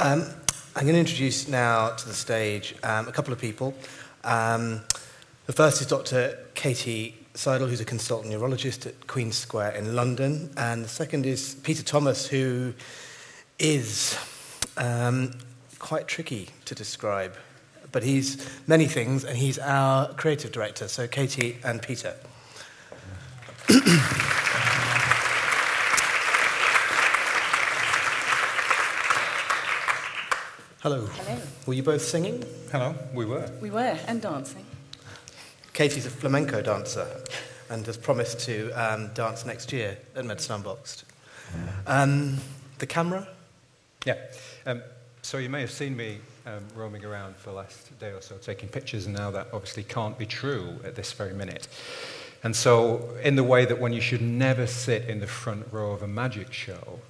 Um, I'm going to introduce now to the stage um, a couple of people. Um, the first is Dr. Katie Sidle, who's a consultant neurologist at Queen's Square in London. And the second is Peter Thomas, who is um, quite tricky to describe. But he's many things, and he's our creative director. So, Katie and Peter. Hello. Hello. Were you both singing? Hello, we were. We were, and dancing. Katie's a flamenco dancer and has promised to um, dance next year at Medicine Unboxed. Um, the camera? Yeah. Um, so you may have seen me um, roaming around for the last day or so taking pictures, and now that obviously can't be true at this very minute. And so, in the way that when you should never sit in the front row of a magic show,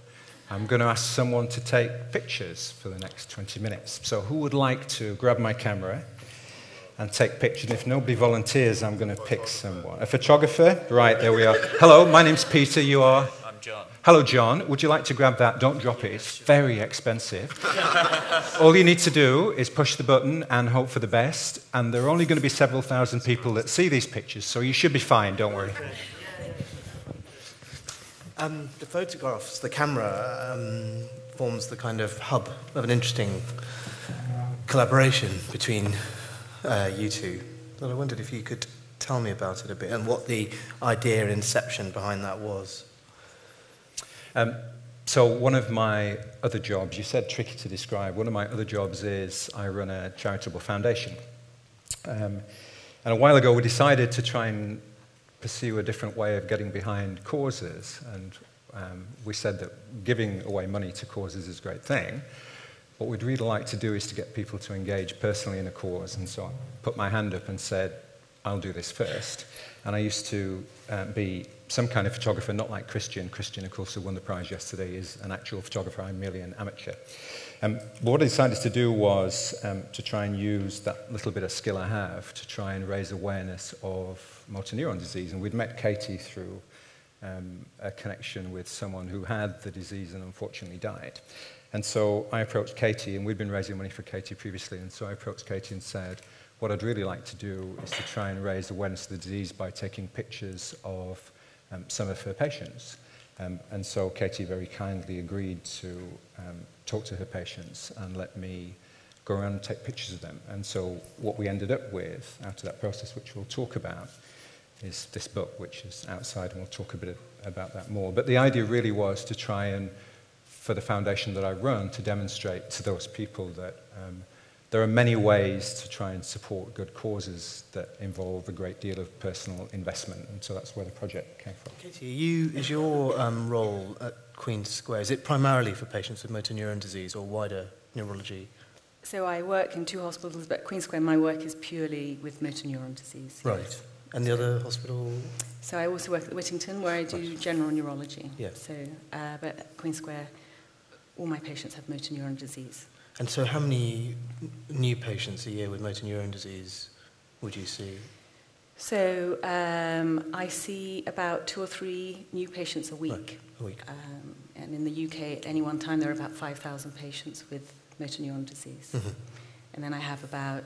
I'm going to ask someone to take pictures for the next 20 minutes. So, who would like to grab my camera and take pictures? And if nobody volunteers, I'm going to pick someone. A photographer? Right, there we are. Hello, my name's Peter. You are? I'm John. Hello, John. Would you like to grab that? Don't drop it, it's very expensive. All you need to do is push the button and hope for the best. And there are only going to be several thousand people that see these pictures, so you should be fine, don't worry. Um, the photographs, the camera, um, forms the kind of hub of an interesting collaboration between uh, you two. And I wondered if you could tell me about it a bit and what the idea inception behind that was. Um, so, one of my other jobs, you said tricky to describe, one of my other jobs is I run a charitable foundation. Um, and a while ago, we decided to try and pursue a different way of getting behind causes. And um, we said that giving away money to causes is a great thing. What we'd really like to do is to get people to engage personally in a cause. And so I put my hand up and said, I'll do this first. And I used to uh, be some kind of photographer, not like Christian. Christian, of course, who won the prize yesterday, is an actual photographer. I'm merely an amateur. Um, what I decided to do was um, to try and use that little bit of skill I have to try and raise awareness of motor disease. And we'd met Katie through um, a connection with someone who had the disease and unfortunately died. And so I approached Katie, and we'd been raising money for Katie previously. And so I approached Katie and said, What I'd really like to do is to try and raise awareness of the disease by taking pictures of um, some of her patients. Um, and so Katie very kindly agreed to um, talk to her patients and let me go around and take pictures of them. And so what we ended up with after that process, which we'll talk about, is this book, which is outside, and we'll talk a bit about that more. But the idea really was to try and, for the foundation that I run, to demonstrate to those people that um, there are many ways to try and support good causes that involve a great deal of personal investment, and so that's where the project came from. Katie, you, is your um, role at Queen's Square, is it primarily for patients with motor neuron disease or wider neurology? So I work in two hospitals, but at Queen Square, my work is purely with motor neuron disease. Right. And the other hospital? So I also work at Whittington, where I do Right. general neurology. Yeah. So, uh, but at Queen Square, all my patients have motor neuron disease. And so how many new patients a year with motor neuron disease would you see? So um, I see about two or three new patients a week. Right, a week. Um, and in the UK, at any one time, there are about 5,000 patients with motor neuron disease. Mhm. And then I have about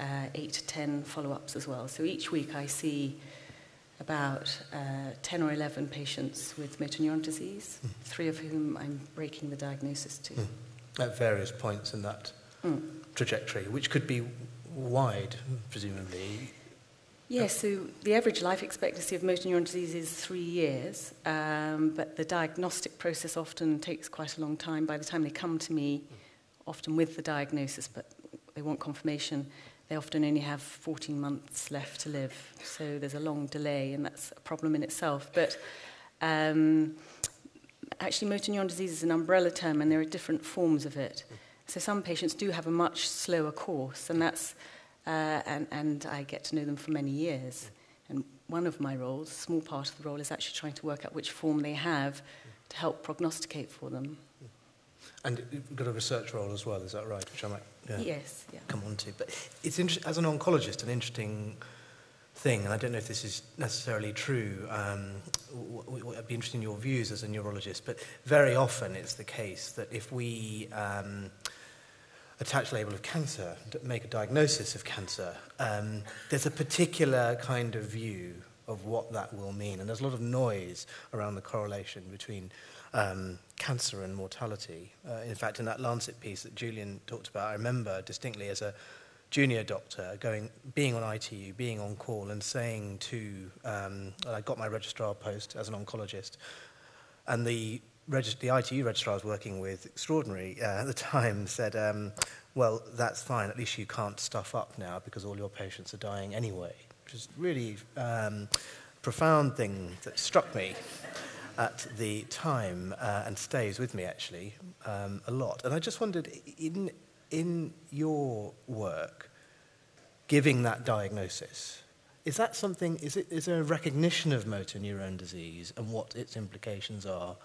uh, eight to 10 follow ups as well. So each week I see about uh, 10 or 11 patients with motor neuron disease, three of whom I'm breaking the diagnosis to. Mm. At various points in that Mm. trajectory, which could be wide, presumably. Yes, so the average life expectancy of motor neuron disease is three years, um, but the diagnostic process often takes quite a long time. By the time they come to me, often with the diagnosis, but they want confirmation, they often only have 14 months left to live. So there's a long delay, and that's a problem in itself. But um, actually, motor neuron disease is an umbrella term, and there are different forms of it. So some patients do have a much slower course, and that's uh, and, and I get to know them for many years. And one of my roles, a small part of the role, is actually trying to work out which form they have to help prognosticate for them. And you've got a research role as well, is that right? Which I might yeah, Yes, yeah. come on to. But it's inter- as an oncologist, an interesting thing, and I don't know if this is necessarily true. Um, I'd be interested in your views as a neurologist, but very often it's the case that if we um, attach label of cancer, make a diagnosis of cancer, um, there's a particular kind of view of what that will mean, and there's a lot of noise around the correlation between um, cancer and mortality. Uh, in fact, in that Lancet piece that Julian talked about, I remember distinctly as a junior doctor going, being on ITU, being on call, and saying to, um, I got my registrar post as an oncologist, and the, the ITU registrar I was working with, extraordinary uh, at the time, said, um, well, that's fine, at least you can't stuff up now because all your patients are dying anyway, which is really um, profound thing that struck me at the time uh, and stays with me actually um, a lot. And I just wondered, in, in your work, giving that diagnosis, is that something, is, it, is there a recognition of motor neurone disease and what its implications are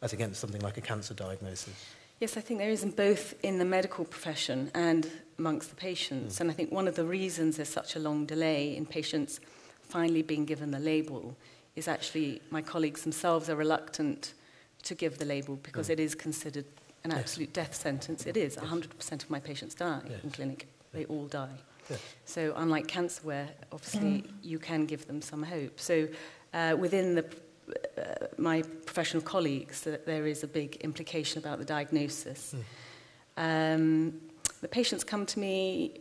as against something like a cancer diagnosis? Yes, I think there is in both in the medical profession and amongst the patients. Mm. And I think one of the reasons there's such a long delay in patients finally being given the label is actually my colleagues themselves are reluctant to give the label because mm. it is considered an absolute yes. death sentence. It is. Yes. 100% of my patients die yes. in clinic. They all die. So unlike cancer where obviously mm. you can give them some hope. So uh, within the uh, my professional colleagues that there is a big implication about the diagnosis. Mm. Um, the patients come to me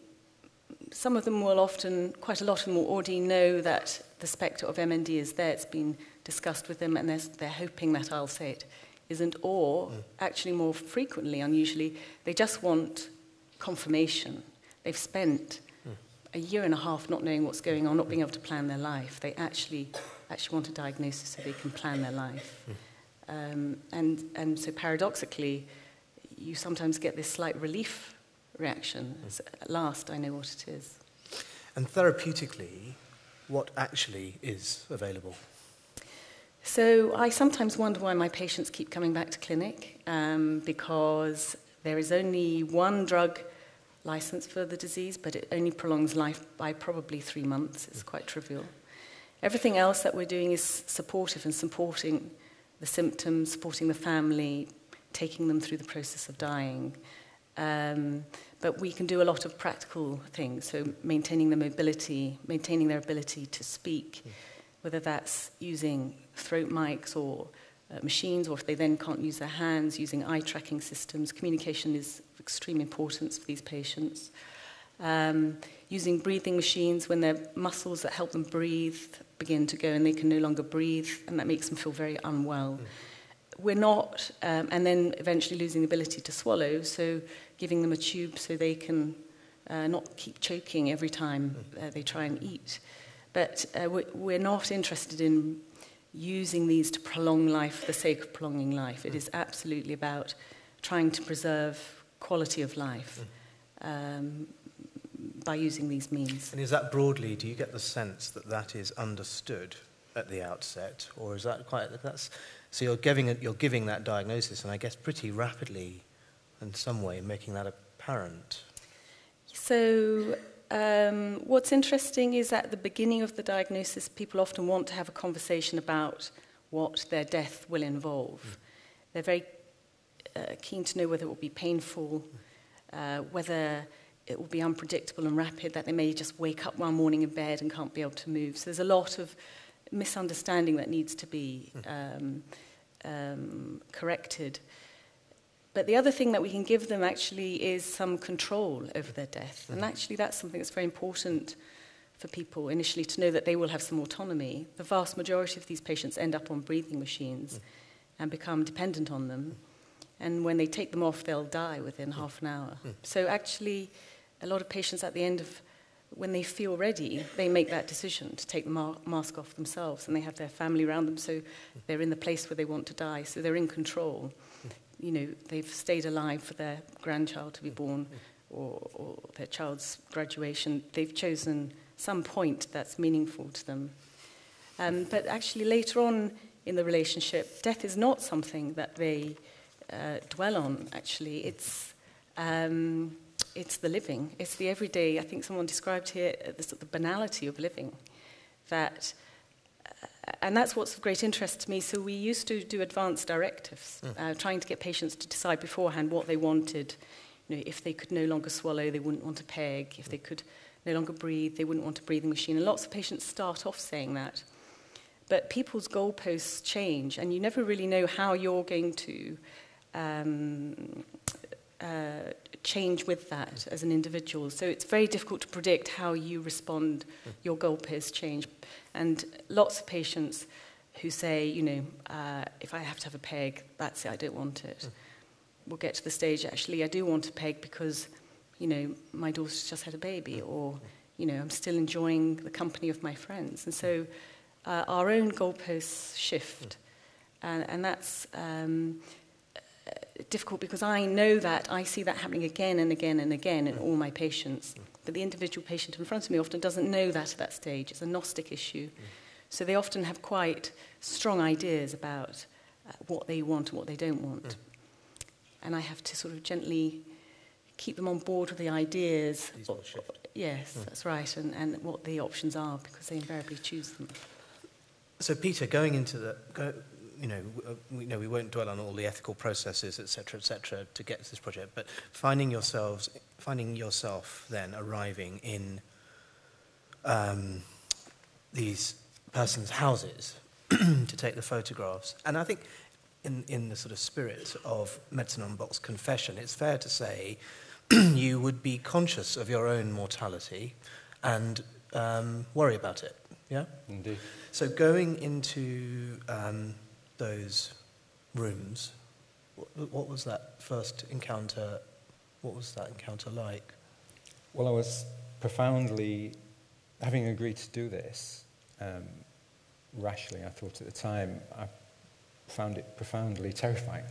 some of them will often, quite a lot of them will already know that the spectre of MND is there. It's been discussed with them, and they're, they're hoping that I'll say it isn't. Or, mm. actually, more frequently, unusually, they just want confirmation. They've spent mm. a year and a half not knowing what's going on, not being able to plan their life. They actually actually want a diagnosis so they can plan their life. Mm. Um, and, and so paradoxically, you sometimes get this slight relief reaction. Mm. At last, I know what it is. And therapeutically, what actually is available? So I sometimes wonder why my patients keep coming back to clinic um, because there is only one drug license for the disease, but it only prolongs life by probably three months. It's mm. quite trivial. Everything else that we're doing is supportive and supporting the symptoms, supporting the family, taking them through the process of dying. Um, but we can do a lot of practical things, so maintaining their mobility, maintaining their ability to speak, hmm. whether that's using throat mics or uh, machines, or if they then can't use their hands, using eye tracking systems. Communication is of extreme importance for these patients. Um, using breathing machines when their muscles that help them breathe begin to go and they can no longer breathe, and that makes them feel very unwell. Mm. We're not, um, and then eventually losing the ability to swallow, so giving them a tube so they can uh, not keep choking every time uh, they try and eat. But uh, we're not interested in using these to prolong life for the sake of prolonging life. It is absolutely about trying to preserve quality of life um, by using these means. And is that broadly, do you get the sense that that is understood at the outset, or is that quite, that's so you're giving, you're giving that diagnosis, and I guess pretty rapidly, in some way, making that apparent. So um, what's interesting is at the beginning of the diagnosis, people often want to have a conversation about what their death will involve. Mm. They're very uh, keen to know whether it will be painful, uh, whether it will be unpredictable and rapid, that they may just wake up one morning in bed and can't be able to move. So there's a lot of misunderstanding that needs to be um, um, corrected. But the other thing that we can give them actually is some control over their death. And hmm. actually, that's something that's very important for people initially to know that they will have some autonomy. The vast majority of these patients end up on breathing machines hmm. and become dependent on them. And when they take them off, they'll die within half an hour. So, actually, a lot of patients at the end of when they feel ready, they make that decision to take the ma mask off themselves and they have their family around them, so they're in the place where they want to die, so they're in control. You know, they've stayed alive for their grandchild to be born or, or their child's graduation. They've chosen some point that's meaningful to them. Um, but actually, later on in the relationship, death is not something that they uh, dwell on, actually. It's. Um, it's the living. It's the everyday. I think someone described here uh, the, the banality of living. that and that's what's of great interest to me. So we used to do advanced directives, mm. uh, trying to get patients to decide beforehand what they wanted. You know, if they could no longer swallow, they wouldn't want a peg. If they could no longer breathe, they wouldn't want a breathing machine. And lots of patients start off saying that. But people's goalposts change, and you never really know how you're going to um, uh, change with that as an individual. So it's very difficult to predict how you respond, hmm. your goalposts change. And lots of patients who say, you know, uh, if I have to have a peg, that's it, I don't want it. Mm. We'll get to the stage, actually, I do want a peg because, you know, my daughter's just had a baby hmm. or, you know, I'm still enjoying the company of my friends. And so hmm. uh, our own goalposts shift. Mm. And, and that's... Um, difficult because I know that, I see that happening again and again and again in all my patients. But the individual patient in front of me often doesn't know that at that stage. It's a Gnostic issue. So they often have quite strong ideas about uh, what they want and what they don't want. Mm. And I have to sort of gently keep them on board with the ideas. Yes, mm. that's right, and, and what the options are because they invariably choose them. So, Peter, going into the, go, you know, we, you know, we won't dwell on all the ethical processes, etc., etc., to get to this project. But finding yourselves, finding yourself then arriving in um, these persons' houses to take the photographs, and I think in in the sort of spirit of Medicine Unboxed confession, it's fair to say you would be conscious of your own mortality and um, worry about it. Yeah. Indeed. So going into um, those rooms, what, what was that first encounter? What was that encounter like? Well, I was profoundly, having agreed to do this, um, rashly, I thought at the time, I found it profoundly terrifying.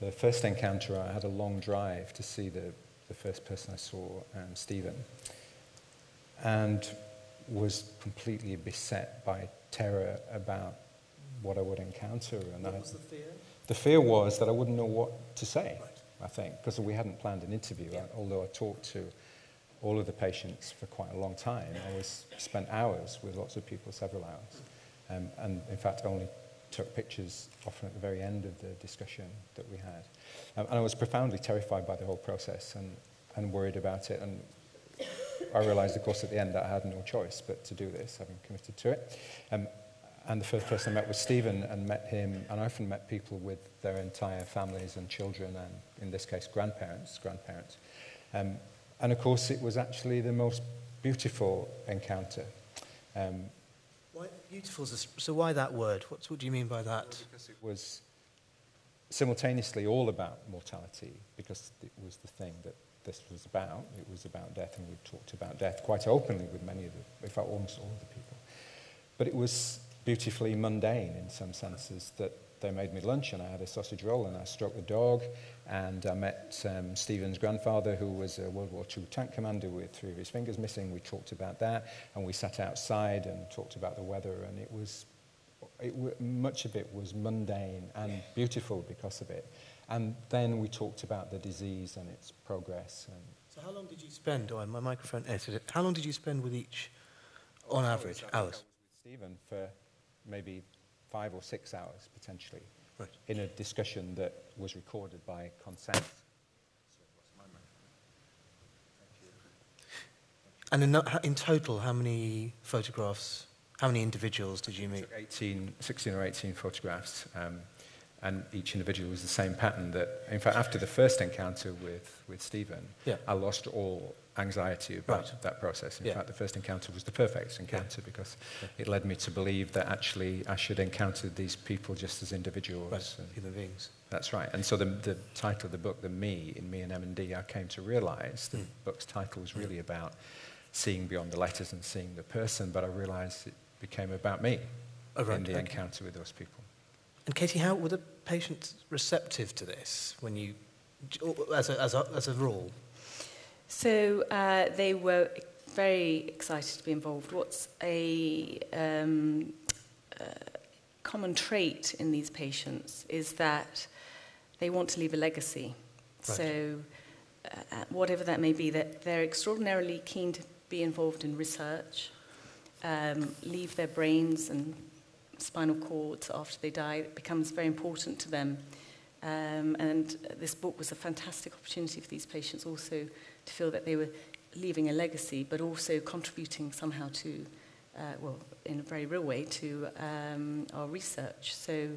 The first encounter, I had a long drive to see the, the first person I saw, um, Stephen, and was completely beset by terror about what I would encounter. And what I, was the fear? The fear was that I wouldn't know what to say, right. I think, because we hadn't planned an interview. Yeah. although I talked to all of the patients for quite a long time, I was spent hours with lots of people, several hours. Um, and in fact, only took pictures often at the very end of the discussion that we had. Um, and I was profoundly terrified by the whole process and, and worried about it. And I realized, of course, at the end that I had no choice but to do this, having committed to it. Um, and the first person I met was Stephen and met him, and I often met people with their entire families and children, and in this case, grandparents, grandparents. Um, and of course, it was actually the most beautiful encounter. Um, why beautiful? So why that word? What, what do you mean by that? Well, because it was simultaneously all about mortality, because it was the thing that this was about. It was about death, and we talked about death quite openly with many of the, in fact, almost all of the people. But it was beautifully mundane in some senses that they made me lunch and I had a sausage roll and I stroked the dog and I met um, Stephen's grandfather who was a World War II tank commander with three of his fingers missing. We talked about that and we sat outside and talked about the weather and it was, it, much of it was mundane and beautiful because of it. And then we talked about the disease and its progress. And so how long did you spend, oh, my microphone, how long did you spend with each, on average, hours? Stephen for maybe five or six hours potentially right. in a discussion that was recorded by consent. And in, in total, how many photographs, how many individuals did you meet? 18, 16 or 18 photographs. Um, and each individual was the same pattern that, in fact, after the first encounter with, with Stephen, yeah. I lost all anxiety about right. that process. In yeah. fact, the first encounter was the perfect encounter yeah. because it led me to believe that actually I should encounter these people just as individuals. Right. Human beings. That's right. And so the, the title of the book, The Me, in Me and M&D, I came to realize the mm. book's title was really about seeing beyond the letters and seeing the person, but I realized it became about me oh, right. in the okay. encounter with those people. And Katie, how were the patients receptive to this when you, as a, as a, as a rule? So uh, they were very excited to be involved. What's a um, uh, common trait in these patients is that they want to leave a legacy. Right. So uh, whatever that may be, that they're extraordinarily keen to be involved in research. um, leave their brains and spinal cord after they die. It becomes very important to them. Um, and this book was a fantastic opportunity for these patients also to feel that they were leaving a legacy, but also contributing somehow to, uh, well, in a very real way, to um, our research. So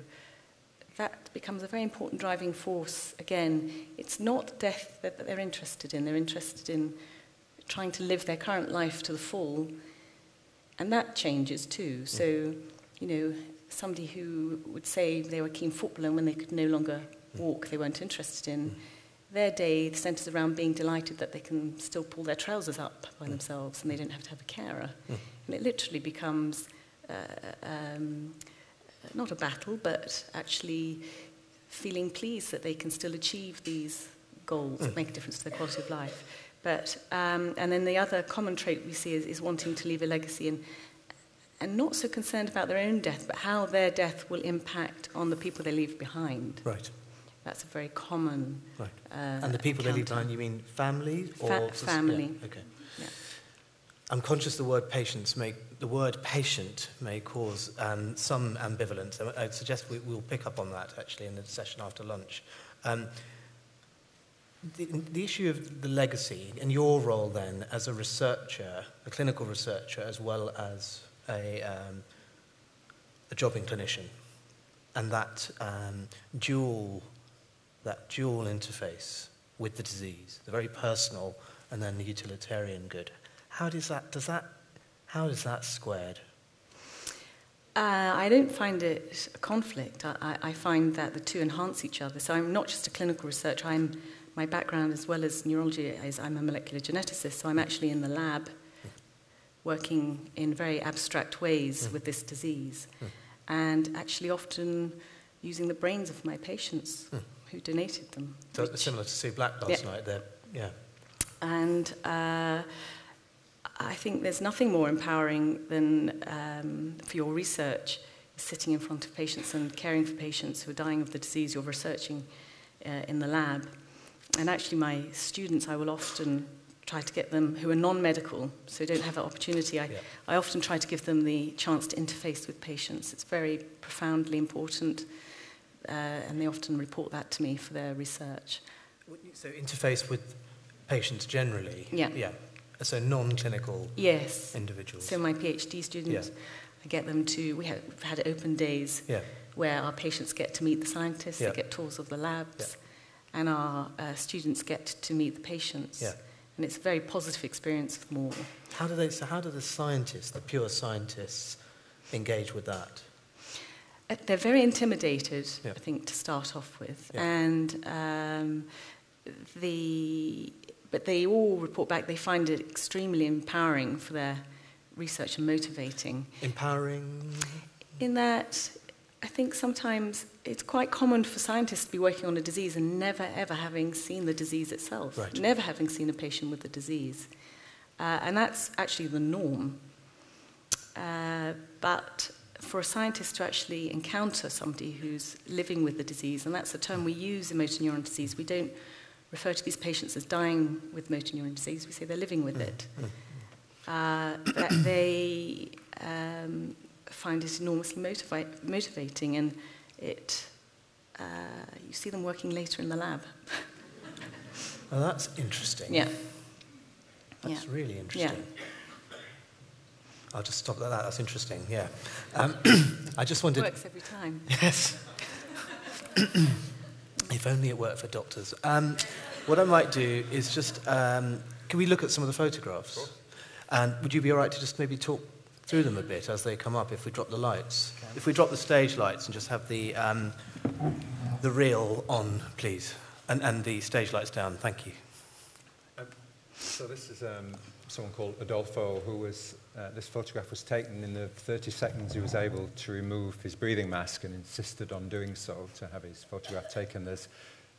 that becomes a very important driving force. Again, it's not death that, they're interested in. They're interested in trying to live their current life to the full, and that changes too. So. Mm you know, somebody who would say they were a keen footballer and when they could no longer walk, they weren't interested in. Their day centres around being delighted that they can still pull their trousers up by themselves and they don't have to have a carer. And it literally becomes uh, um, not a battle, but actually feeling pleased that they can still achieve these goals that make a difference to their quality of life. But, um, and then the other common trait we see is, is wanting to leave a legacy. And and not so concerned about their own death, but how their death will impact on the people they leave behind. Right. That's a very common. Right. Uh, and the people they leave behind, you mean family or Fa- family. Yeah, okay. Yeah. I'm conscious the word patients may the word patient may cause um, some ambivalence. I I suggest we, we'll pick up on that actually in the session after lunch. Um, the, the issue of the legacy and your role then as a researcher, a clinical researcher, as well as a, um, a jobbing clinician, and that um, dual, that dual interface with the disease, the very personal and then the utilitarian good. How does that, does that, how is that squared? Uh, I don't find it a conflict. I, I, find that the two enhance each other. So I'm not just a clinical researcher. I'm my background as well as neurology is I'm a molecular geneticist. So I'm actually in the lab, working in very abstract ways Mm. with this disease, Mm. and actually often using the brains of my patients Mm. who donated them. So which- similar to Sue Black last Yeah. night. There, yeah. And uh, I think there's nothing more empowering than um, for your research sitting in front of patients and caring for patients who are dying of the disease you're researching uh, in the lab. And actually, my students, I will often try to get them who are non-medical, so don't have that opportunity. I, yeah. I often try to give them the chance to interface with patients. It's very profoundly important, uh, and they often report that to me for their research. So interface with patients generally? Yeah. Yeah. So non-clinical yes. individuals. So my PhD students, yeah. I get them to, we have we've had open days yeah. where our patients get to meet the scientists, yeah. they get tours of the labs, yeah. and our uh, students get to meet the patients. Yeah. And it's a very positive experience for them all. How do they? So how do the scientists, the pure scientists, engage with that? Uh, They're very intimidated, Yeah. I think, to start off with. Yeah. And um, the, but they all report back they find it extremely empowering for their research and motivating. Empowering. In that, I think sometimes it's quite common for scientists to be working on a disease and never ever having seen the disease itself, Right. never having seen a patient with the disease. Uh, and that's actually the norm. Uh, but for a scientist to actually encounter somebody who's living with the disease, and that's the term we use in motor neuron disease, we don't refer to these patients as dying with motor neuron disease, we say they're living with it. Uh, that they um, find it enormously motivi- motivating, and it uh, you see them working later in the lab. Oh, that's interesting. Yeah, That's yeah. really interesting. Yeah. I'll just stop at that. That's interesting. Yeah. Um, I just wanted. works every time. Yes. if only it worked for doctors. Um, what I might do is just, um, can we look at some of the photographs? And would you be all right to just maybe talk through them a bit as they come up if we drop the lights? If we drop the stage lights and just have the, um, the reel on, please, and, and the stage lights down. Thank you. Um, so this is um, someone called Adolfo, who was, uh, this photograph was taken in the 30 seconds he was able to remove his breathing mask and insisted on doing so to have his photograph taken. There's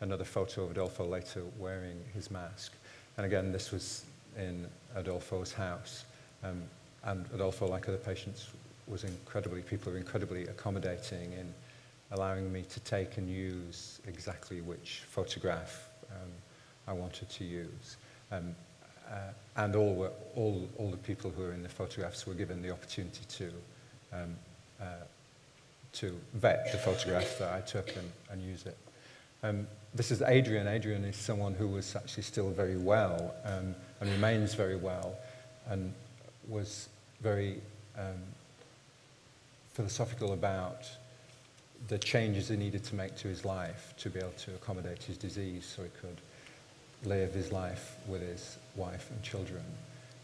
another photo of Adolfo later wearing his mask. And again, this was in Adolfo's house. Um, and Adolfo, like other patients, was incredibly, people were incredibly accommodating in allowing me to take and use exactly which photograph um, I wanted to use. Um, uh, and all, were, all, all the people who were in the photographs were given the opportunity to, um, uh, to vet the photograph that I took and, and use it. Um, this is Adrian. Adrian is someone who was actually still very well um, and remains very well and was very um, philosophical about the changes he needed to make to his life to be able to accommodate his disease so he could live his life with his wife and children.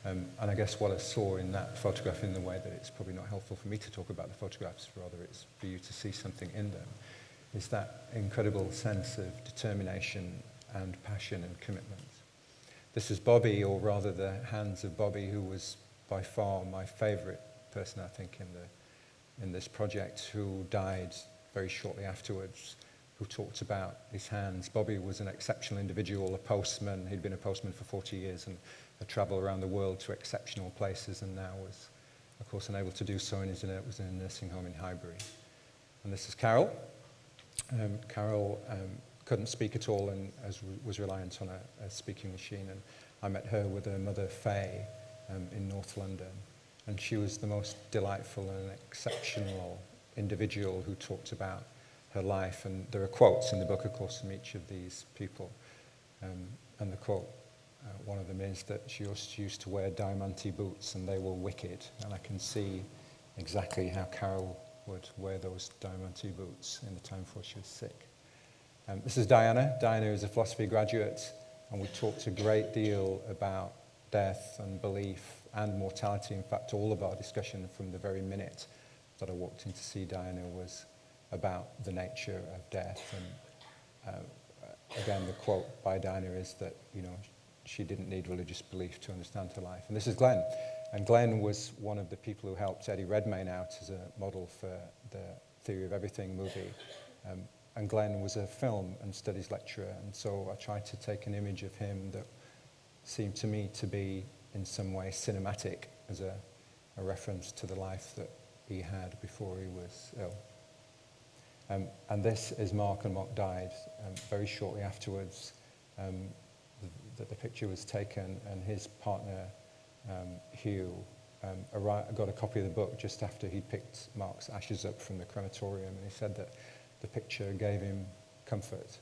Um, and I guess what I saw in that photograph, in the way that it's probably not helpful for me to talk about the photographs, rather it's for you to see something in them, is that incredible sense of determination and passion and commitment. This is Bobby, or rather the hands of Bobby, who was by far my favorite person, I think, in, the, in this project, who died very shortly afterwards who talked about his hands. Bobby was an exceptional individual, a postman. He'd been a postman for 40 years and had travelled around the world to exceptional places and now was, of course, unable to do so and was in a nursing home in Highbury. And this is Carol. Um, Carol um, couldn't speak at all and as was reliant on a, a, speaking machine. And I met her with her mother, Faye, um, in North London. And she was the most delightful and exceptional individual who talked about her life. And there are quotes in the book, of course, from each of these people. Um, and the quote, uh, one of them is that she used to wear diamante boots and they were wicked. And I can see exactly how Carol would wear those diamante boots in the time before she was sick. Um, this is Diana. Diana is a philosophy graduate, and we talked a great deal about death and belief and mortality. In fact, all of our discussion from the very minute that I walked in to see Diana was about the nature of death. And uh, again, the quote by Diana is that, you know, she didn't need religious belief to understand her life. And this is Glenn. And Glenn was one of the people who helped Eddie Redmayne out as a model for the Theory of Everything movie. Um, and Glenn was a film and studies lecturer. And so I tried to take an image of him that seemed to me to be in some way cinematic as a, a reference to the life that he had before he was ill. Um, and this is Mark, and Mark died um, very shortly afterwards um, that the picture was taken, and his partner, um, Hugh, um, got a copy of the book just after he'd picked Mark's ashes up from the crematorium, and he said that the picture gave him comfort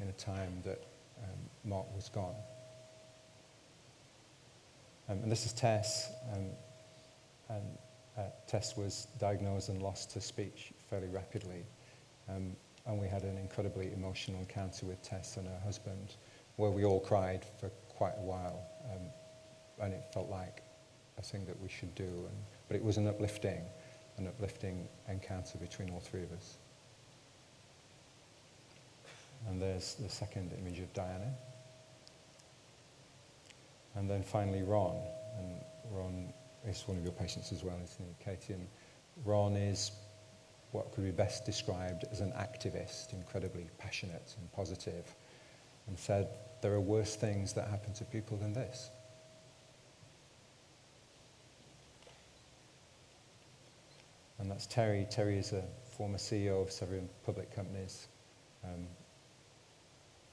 in a time that um, Mark was gone. And this is Tess, and uh, Tess was diagnosed and lost her speech fairly rapidly. Um, and we had an incredibly emotional encounter with Tess and her husband, where we all cried for quite a while. Um, and it felt like a thing that we should do. And, but it was an uplifting, an uplifting encounter between all three of us. And there's the second image of Diana. And then finally Ron. And Ron is one of your patients as well, isn't he, Katie? And Ron is what could be best described as an activist, incredibly passionate and positive, and said, there are worse things that happen to people than this. And that's Terry. Terry is a former CEO of several public companies um,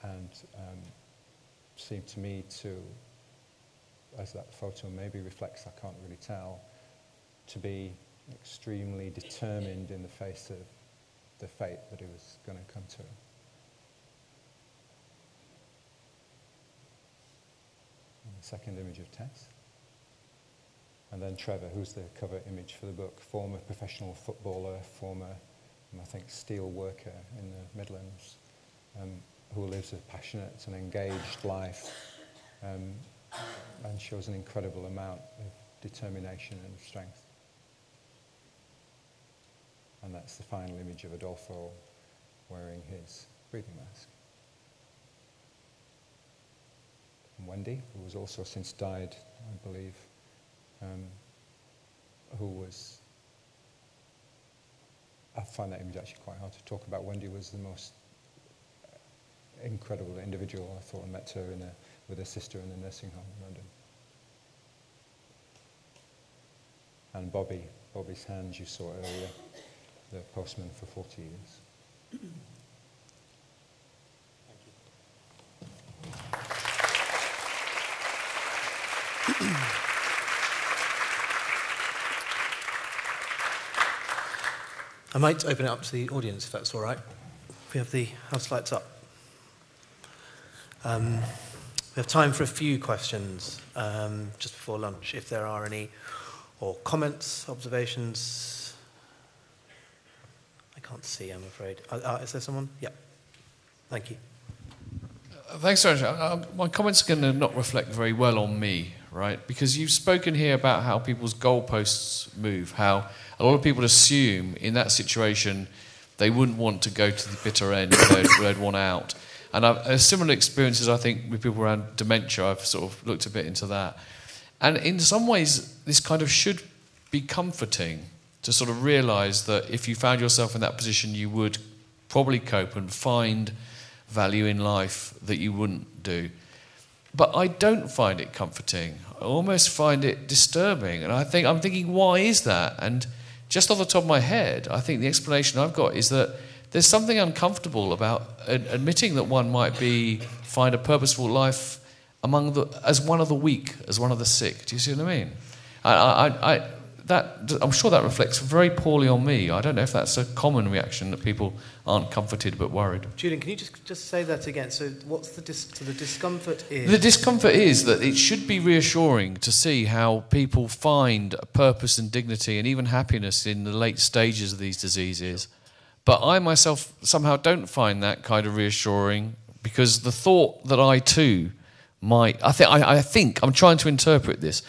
and um, seemed to me to, as that photo maybe reflects, I can't really tell, to be extremely determined in the face of the fate that he was going to come to. And the second image of Tess. And then Trevor, who's the cover image for the book, former professional footballer, former, I think, steel worker in the Midlands, um, who lives a passionate and engaged life um, and shows an incredible amount of determination and strength. And that's the final image of Adolfo wearing his breathing mask. And Wendy, who has also since died, I believe, um, who was, I find that image actually quite hard to talk about. Wendy was the most incredible individual I thought I met her in a, with her sister in a nursing home in London. And Bobby, Bobby's hands you saw earlier the postman for 40 years. I might open it up to the audience if that's all right. We have the house lights up. Um, we have time for a few questions um, just before lunch, if there are any, or comments, observations. I can't see, I'm afraid. Uh, uh, is there someone? Yeah. Thank you. Uh, thanks very much. Uh, my comments are going to not reflect very well on me, right? Because you've spoken here about how people's goalposts move, how a lot of people assume in that situation they wouldn't want to go to the bitter end, they'd, they'd want out. And I've, similar experiences, I think, with people around dementia, I've sort of looked a bit into that. And in some ways, this kind of should be comforting to sort of realize that if you found yourself in that position, you would probably cope and find value in life that you wouldn't do. But I don't find it comforting. I almost find it disturbing. And I think I'm thinking, why is that? And just off the top of my head, I think the explanation I've got is that there's something uncomfortable about admitting that one might be find a purposeful life among the as one of the weak, as one of the sick. Do you see what I mean? I, I, I, that I'm sure that reflects very poorly on me. I don't know if that's a common reaction that people aren't comforted but worried. Julian, can you just just say that again? So, what's the dis- so the discomfort is? The discomfort is that it should be reassuring to see how people find purpose and dignity and even happiness in the late stages of these diseases. But I myself somehow don't find that kind of reassuring because the thought that I too might I think I, I think I'm trying to interpret this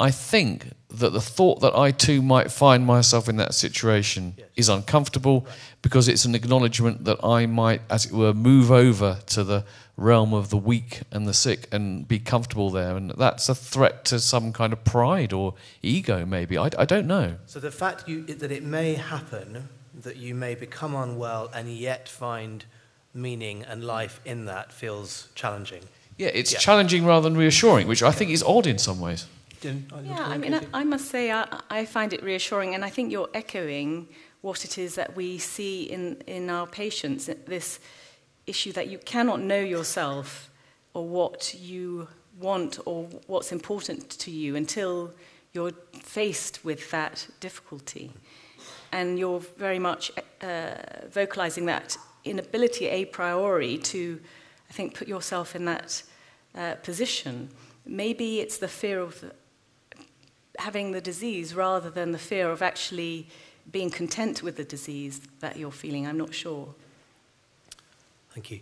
I think that the thought that I too might find myself in that situation yes. is uncomfortable right. because it's an acknowledgement that I might, as it were, move over to the realm of the weak and the sick and be comfortable there. And that's a threat to some kind of pride or ego, maybe. I, I don't know. So the fact you, that it may happen, that you may become unwell and yet find meaning and life in that feels challenging. Yeah, it's yeah. challenging rather than reassuring, which I think is odd in some ways. Yeah, I mean, I, I, must say, I, I find it reassuring, and I think you're echoing what it is that we see in, in our patients this issue that you cannot know yourself or what you want or what's important to you until you're faced with that difficulty. And you're very much uh, vocalizing that inability a priori to, I think, put yourself in that uh, position. Maybe it's the fear of having the disease rather than the fear of actually being content with the disease that you're feeling. I'm not sure. Thank you.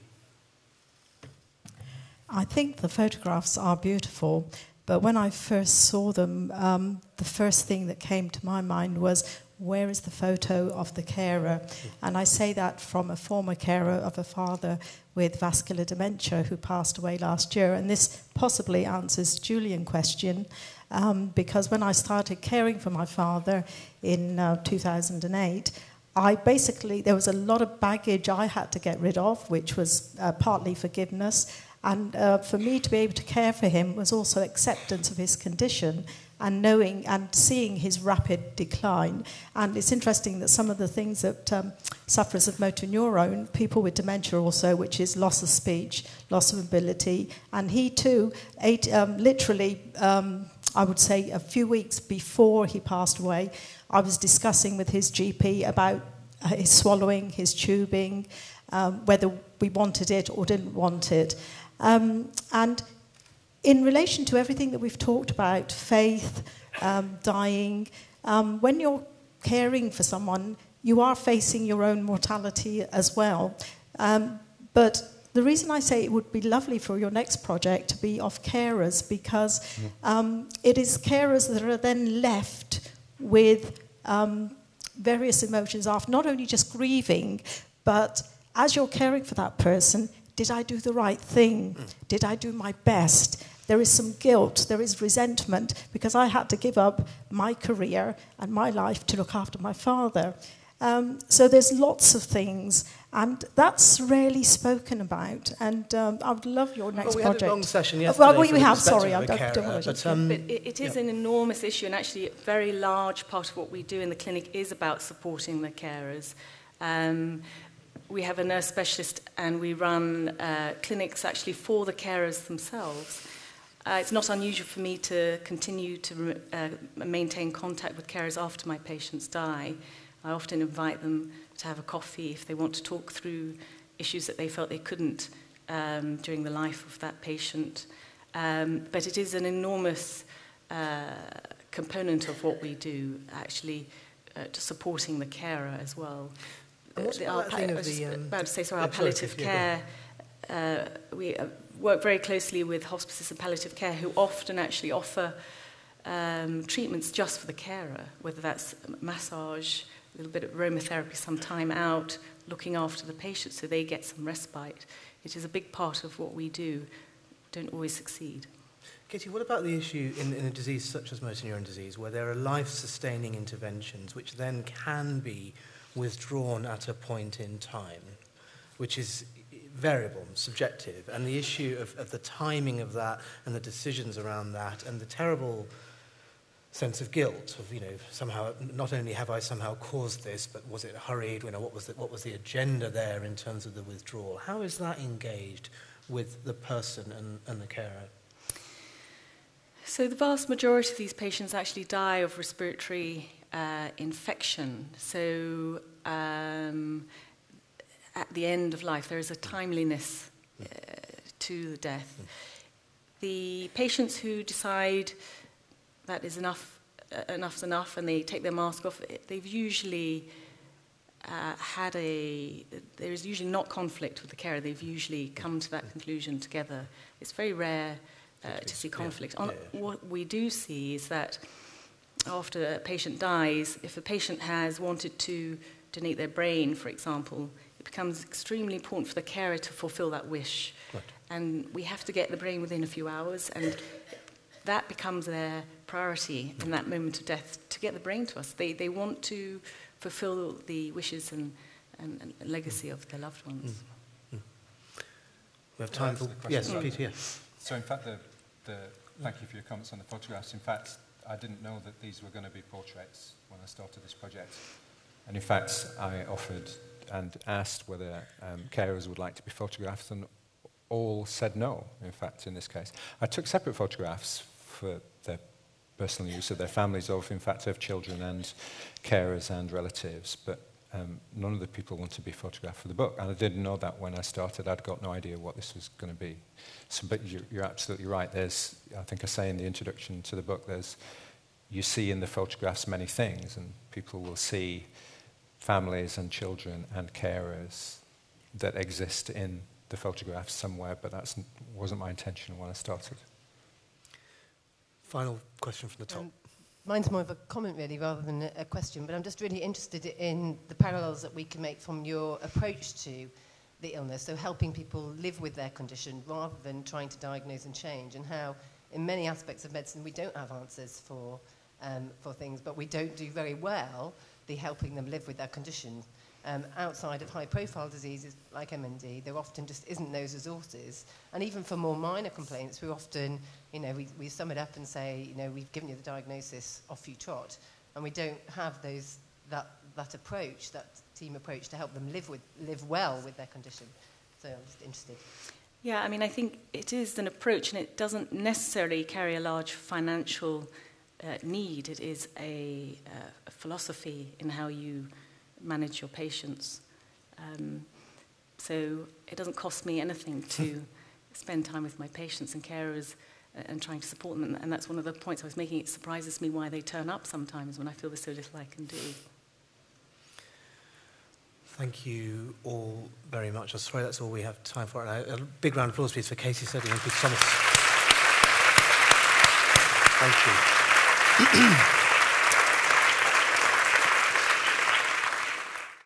I think the photographs are beautiful, but when I first saw them, um, the first thing that came to my mind was where is the photo of the carer? And I say that from a former carer of a father with vascular dementia who passed away last year. And this possibly answers Julian's question um, because when I started caring for my father in uh, 2008, I basically, there was a lot of baggage I had to get rid of, which was uh, partly forgiveness. And uh, for me to be able to care for him was also acceptance of his condition and knowing and seeing his rapid decline. And it's interesting that some of the things that um, sufferers of motor neurone, people with dementia also, which is loss of speech, loss of ability, and he too, ate, um, literally, um, I would say a few weeks before he passed away, I was discussing with his GP about uh, his swallowing, his tubing, um, whether we wanted it or didn't want it. Um, and in relation to everything that we've talked about, faith, um, dying, um, when you're caring for someone, you are facing your own mortality as well. Um, but the reason I say it would be lovely for your next project to be of carers because um, it is carers that are then left with um, various emotions after not only just grieving, but as you're caring for that person, did I do the right thing? Did I do my best? There is some guilt, there is resentment because I had to give up my career and my life to look after my father. Um, so there's lots of things, and that's rarely spoken about. And um, I would love your next well, we project. had a long session yesterday. Well, we, we have. Sorry, I don't, don't but, um, but it, it is yeah. an enormous issue, and actually, a very large part of what we do in the clinic is about supporting the carers. Um, we have a nurse specialist and we run uh, clinics actually for the carers themselves. Uh, it's not unusual for me to continue to uh, maintain contact with carers after my patients die. I often invite them to have a coffee if they want to talk through issues that they felt they couldn't um, during the life of that patient. Um, but it is an enormous uh, component of what we do, actually, uh, supporting the carer as well. What's our thing I of was the, um, about to say, sorry, our palliative please, yeah, go care. Uh, we uh, work very closely with hospices and palliative care who often actually offer um, treatments just for the carer, whether that's massage, a little bit of aromatherapy, some time out, looking after the patient so they get some respite. It is a big part of what we do. Don't always succeed. Katie, what about the issue in, in a disease such as motor neuron disease, where there are life-sustaining interventions which then can be withdrawn at a point in time, which is variable, subjective, and the issue of, of the timing of that and the decisions around that and the terrible sense of guilt of you know somehow not only have I somehow caused this but was it hurried? You know what was the, what was the agenda there in terms of the withdrawal? How is that engaged with the person and, and the carer? So the vast majority of these patients actually die of respiratory uh, infection. So um, at the end of life, there is a timeliness uh, to the death. The patients who decide that is enough, uh, enough's enough, and they take their mask off, they've usually uh, had a. There is usually not conflict with the carer. They've usually come to that conclusion together. It's very rare uh, to see conflict. yeah, yeah, sure. What we do see is that after a patient dies, if a patient has wanted to donate their brain, for example, it becomes extremely important for the carer to fulfill that wish. Right. And we have to get the brain within a few hours, and that becomes their priority in that moment of death to get the brain to us. They, they want to fulfill the wishes and, and, and legacy of their loved ones. Mm. Mm. we have time Answer for the question yes Peter yes. So in fact, the, the, thank you for your comments on the photographs. In fact, I didn't know that these were going to be portraits when I started this project. And in fact, I offered and asked whether um, carers would like to be photographed, and all said no, in fact, in this case. I took separate photographs for their personal use of their families, of, in fact, of children and carers and relatives, but um, none of the people want to be photographed for the book. And I didn't know that when I started. I'd got no idea what this was going to be. So, but you're, you're absolutely right. There's, I think I say in the introduction to the book, there's, you see in the photographs many things, and people will see families and children and carers that exist in the photographs somewhere, but that wasn't my intention when I started. final question from the top Um, mine's more of a comment really rather than a, a question, but I'm just really interested in the parallels that we can make from your approach to the illness, so helping people live with their condition rather than trying to diagnose and change, and how in many aspects of medicine we don't have answers for, um, for things, but we don't do very well the helping them live with their condition. Um, outside of high-profile diseases like MND, there often just isn't those resources. And even for more minor complaints, we often, you know, we, we sum it up and say, you know, we've given you the diagnosis, off you trot. And we don't have those, that, that approach, that team approach to help them live, with, live well with their condition. So I'm just interested. Yeah, I mean, I think it is an approach and it doesn't necessarily carry a large financial uh, need. It is a, uh, a philosophy in how you manage your patients. Um, so it doesn't cost me anything to spend time with my patients and carers and trying to support them. And that's one of the points I was making. It surprises me why they turn up sometimes when I feel there's so little I can do. Thank you all very much. I'm sorry that's all we have time for. And a, a big round of applause, please, for Katie Sidle and Peter Thomas. Thank you.